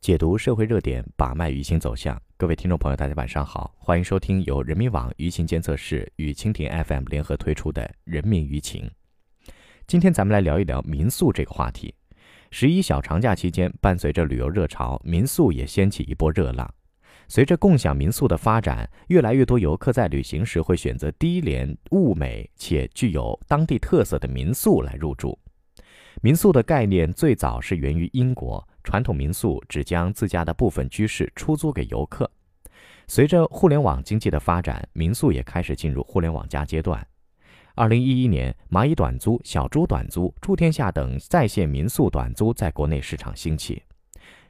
解读社会热点，把脉舆情走向。各位听众朋友，大家晚上好，欢迎收听由人民网舆情监测室与蜻蜓 FM 联合推出的《人民舆情》。今天咱们来聊一聊民宿这个话题。十一小长假期间，伴随着旅游热潮，民宿也掀起一波热浪。随着共享民宿的发展，越来越多游客在旅行时会选择低廉、物美且具有当地特色的民宿来入住。民宿的概念最早是源于英国。传统民宿只将自家的部分居室出租给游客。随着互联网经济的发展，民宿也开始进入互联网加阶段。二零一一年，蚂蚁短租、小猪短租、住天下等在线民宿短租在国内市场兴起。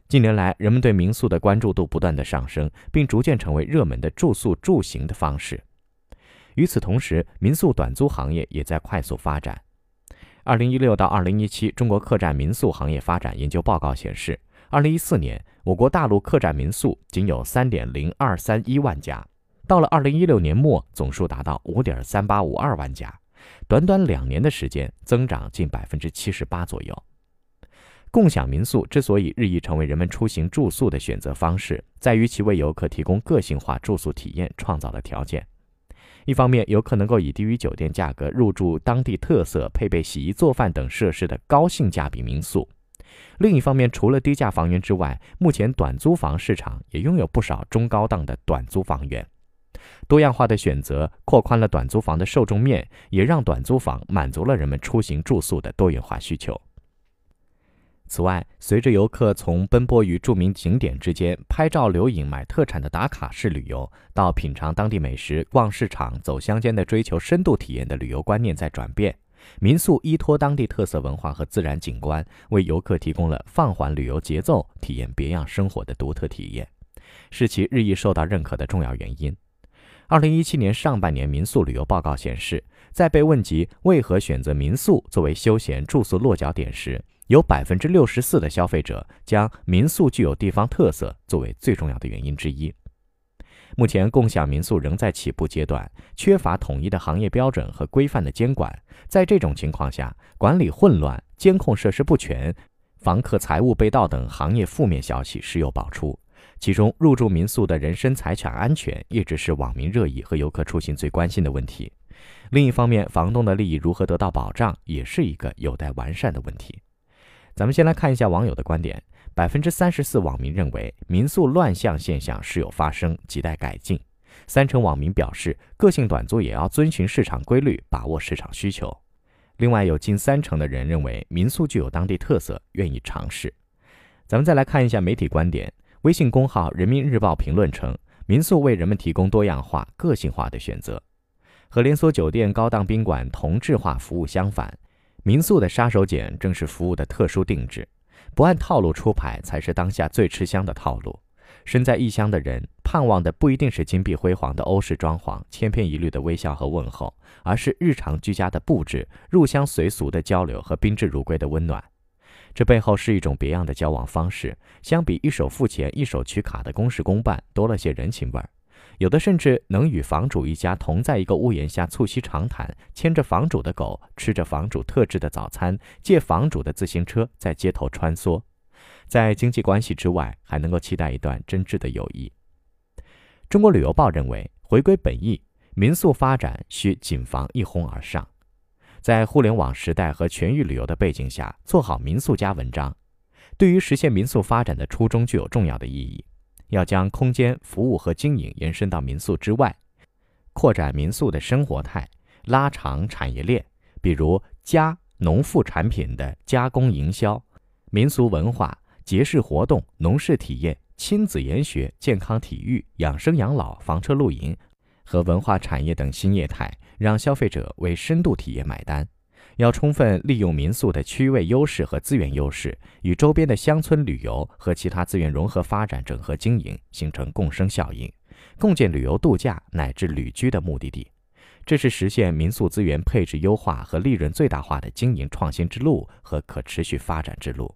近年来，人们对民宿的关注度不断的上升，并逐渐成为热门的住宿住行的方式。与此同时，民宿短租行业也在快速发展。二零一六到二零一七中国客栈民宿行业发展研究报告显示，二零一四年我国大陆客栈民宿仅有三点零二三一万家，到了二零一六年末，总数达到五点三八五二万家，短短两年的时间，增长近百分之七十八左右。共享民宿之所以日益成为人们出行住宿的选择方式，在于其为游客提供个性化住宿体验创造了条件。一方面，游客能够以低于酒店价格入住当地特色、配备洗衣做饭等设施的高性价比民宿；另一方面，除了低价房源之外，目前短租房市场也拥有不少中高档的短租房源。多样化的选择扩宽了短租房的受众面，也让短租房满足了人们出行住宿的多元化需求。此外，随着游客从奔波于著名景点之间拍照留影、买特产的打卡式旅游，到品尝当地美食、逛市场、走乡间的追求深度体验的旅游观念在转变，民宿依托当地特色文化和自然景观，为游客提供了放缓旅游节奏、体验别样生活的独特体验，是其日益受到认可的重要原因。二零一七年上半年民宿旅游报告显示，在被问及为何选择民宿作为休闲住宿落脚点时，有百分之六十四的消费者将民宿具有地方特色作为最重要的原因之一。目前，共享民宿仍在起步阶段，缺乏统一的行业标准和规范的监管。在这种情况下，管理混乱、监控设施不全、房客财物被盗等行业负面消息时有爆出。其中，入住民宿的人身财产安全一直是网民热议和游客出行最关心的问题。另一方面，房东的利益如何得到保障，也是一个有待完善的问题。咱们先来看一下网友的观点。百分之三十四网民认为民宿乱象现象时有发生，亟待改进。三成网民表示，个性短租也要遵循市场规律，把握市场需求。另外，有近三成的人认为民宿具有当地特色，愿意尝试。咱们再来看一下媒体观点。微信公号人民日报评论称，民宿为人们提供多样化、个性化的选择，和连锁酒店、高档宾馆同质化服务相反。民宿的杀手锏正是服务的特殊定制，不按套路出牌才是当下最吃香的套路。身在异乡的人盼望的不一定是金碧辉煌的欧式装潢、千篇一律的微笑和问候，而是日常居家的布置、入乡随俗的交流和宾至如归的温暖。这背后是一种别样的交往方式，相比一手付钱一手取卡的公事公办，多了些人情味儿。有的甚至能与房主一家同在一个屋檐下促膝长谈，牵着房主的狗，吃着房主特制的早餐，借房主的自行车在街头穿梭，在经济关系之外，还能够期待一段真挚的友谊。中国旅游报认为，回归本意，民宿发展需谨防一哄而上，在互联网时代和全域旅游的背景下，做好民宿加文章，对于实现民宿发展的初衷具有重要的意义。要将空间、服务和经营延伸到民宿之外，扩展民宿的生活态，拉长产业链，比如加农副产品的加工营销、民俗文化、节式活动、农事体验、亲子研学、健康体育、养生养老、房车露营和文化产业等新业态，让消费者为深度体验买单。要充分利用民宿的区位优势和资源优势，与周边的乡村旅游和其他资源融合发展、整合经营，形成共生效应，共建旅游度假乃至旅居的目的地。这是实现民宿资源配置优化和利润最大化的经营创新之路和可持续发展之路。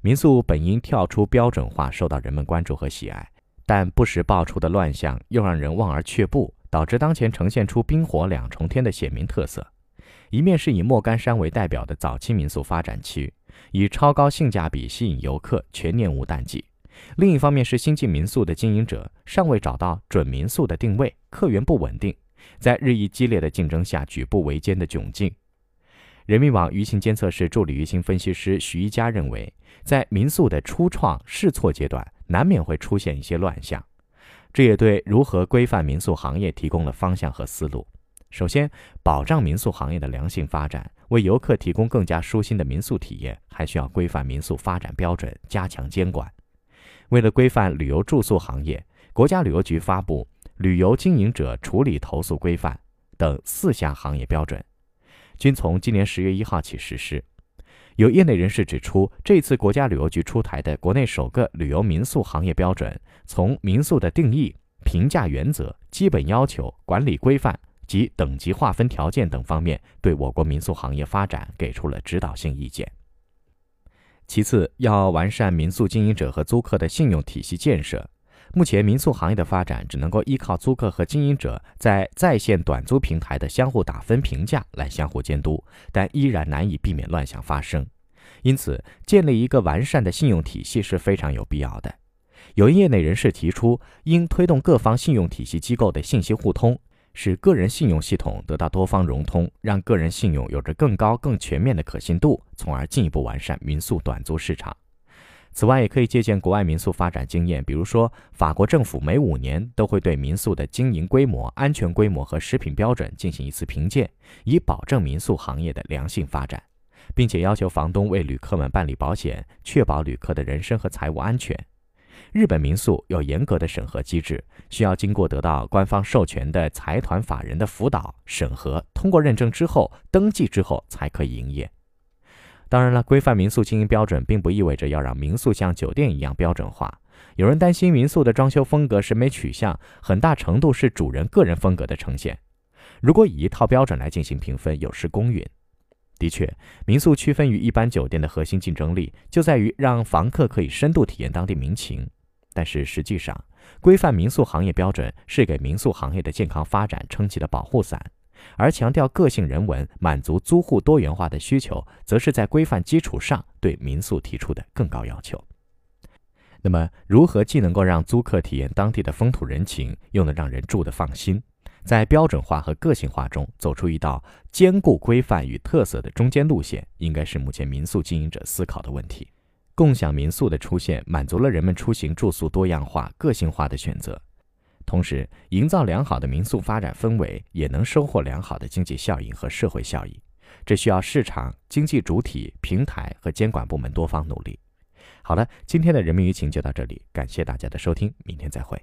民宿本应跳出标准化，受到人们关注和喜爱，但不时爆出的乱象又让人望而却步，导致当前呈现出冰火两重天的鲜明特色。一面是以莫干山为代表的早期民宿发展区，以超高性价比吸引游客，全年无淡季；另一方面是新进民宿的经营者尚未找到准民宿的定位，客源不稳定，在日益激烈的竞争下举步维艰的窘境。人民网舆情监测室助理舆情分析师徐一佳认为，在民宿的初创试错阶段，难免会出现一些乱象，这也对如何规范民宿行业提供了方向和思路。首先，保障民宿行业的良性发展，为游客提供更加舒心的民宿体验，还需要规范民宿发展标准，加强监管。为了规范旅游住宿行业，国家旅游局发布《旅游经营者处理投诉规范》等四项行业标准，均从今年十月一号起实施。有业内人士指出，这次国家旅游局出台的国内首个旅游民宿行业标准，从民宿的定义、评价原则、基本要求、管理规范。及等级划分条件等方面，对我国民宿行业发展给出了指导性意见。其次，要完善民宿经营者和租客的信用体系建设。目前，民宿行业的发展只能够依靠租客和经营者在在线短租平台的相互打分评价来相互监督，但依然难以避免乱象发生。因此，建立一个完善的信用体系是非常有必要的。有业内人士提出，应推动各方信用体系机构的信息互通。使个人信用系统得到多方融通，让个人信用有着更高、更全面的可信度，从而进一步完善民宿短租市场。此外，也可以借鉴国外民宿发展经验，比如说，法国政府每五年都会对民宿的经营规模、安全规模和食品标准进行一次评鉴，以保证民宿行业的良性发展，并且要求房东为旅客们办理保险，确保旅客的人身和财务安全。日本民宿有严格的审核机制，需要经过得到官方授权的财团法人的辅导审核，通过认证之后，登记之后才可以营业。当然了，规范民宿经营标准并不意味着要让民宿像酒店一样标准化。有人担心民宿的装修风格、审美取向，很大程度是主人个人风格的呈现。如果以一套标准来进行评分，有失公允。的确，民宿区分于一般酒店的核心竞争力，就在于让房客可以深度体验当地民情。但是实际上，规范民宿行业标准是给民宿行业的健康发展撑起的保护伞，而强调个性人文、满足租户多元化的需求，则是在规范基础上对民宿提出的更高要求。那么，如何既能够让租客体验当地的风土人情，又能让人住得放心，在标准化和个性化中走出一道兼顾规范与特色的中间路线，应该是目前民宿经营者思考的问题。共享民宿的出现，满足了人们出行住宿多样化、个性化的选择，同时营造良好的民宿发展氛围，也能收获良好的经济效益和社会效益。这需要市场、经济主体、平台和监管部门多方努力。好了，今天的人民舆情就到这里，感谢大家的收听，明天再会。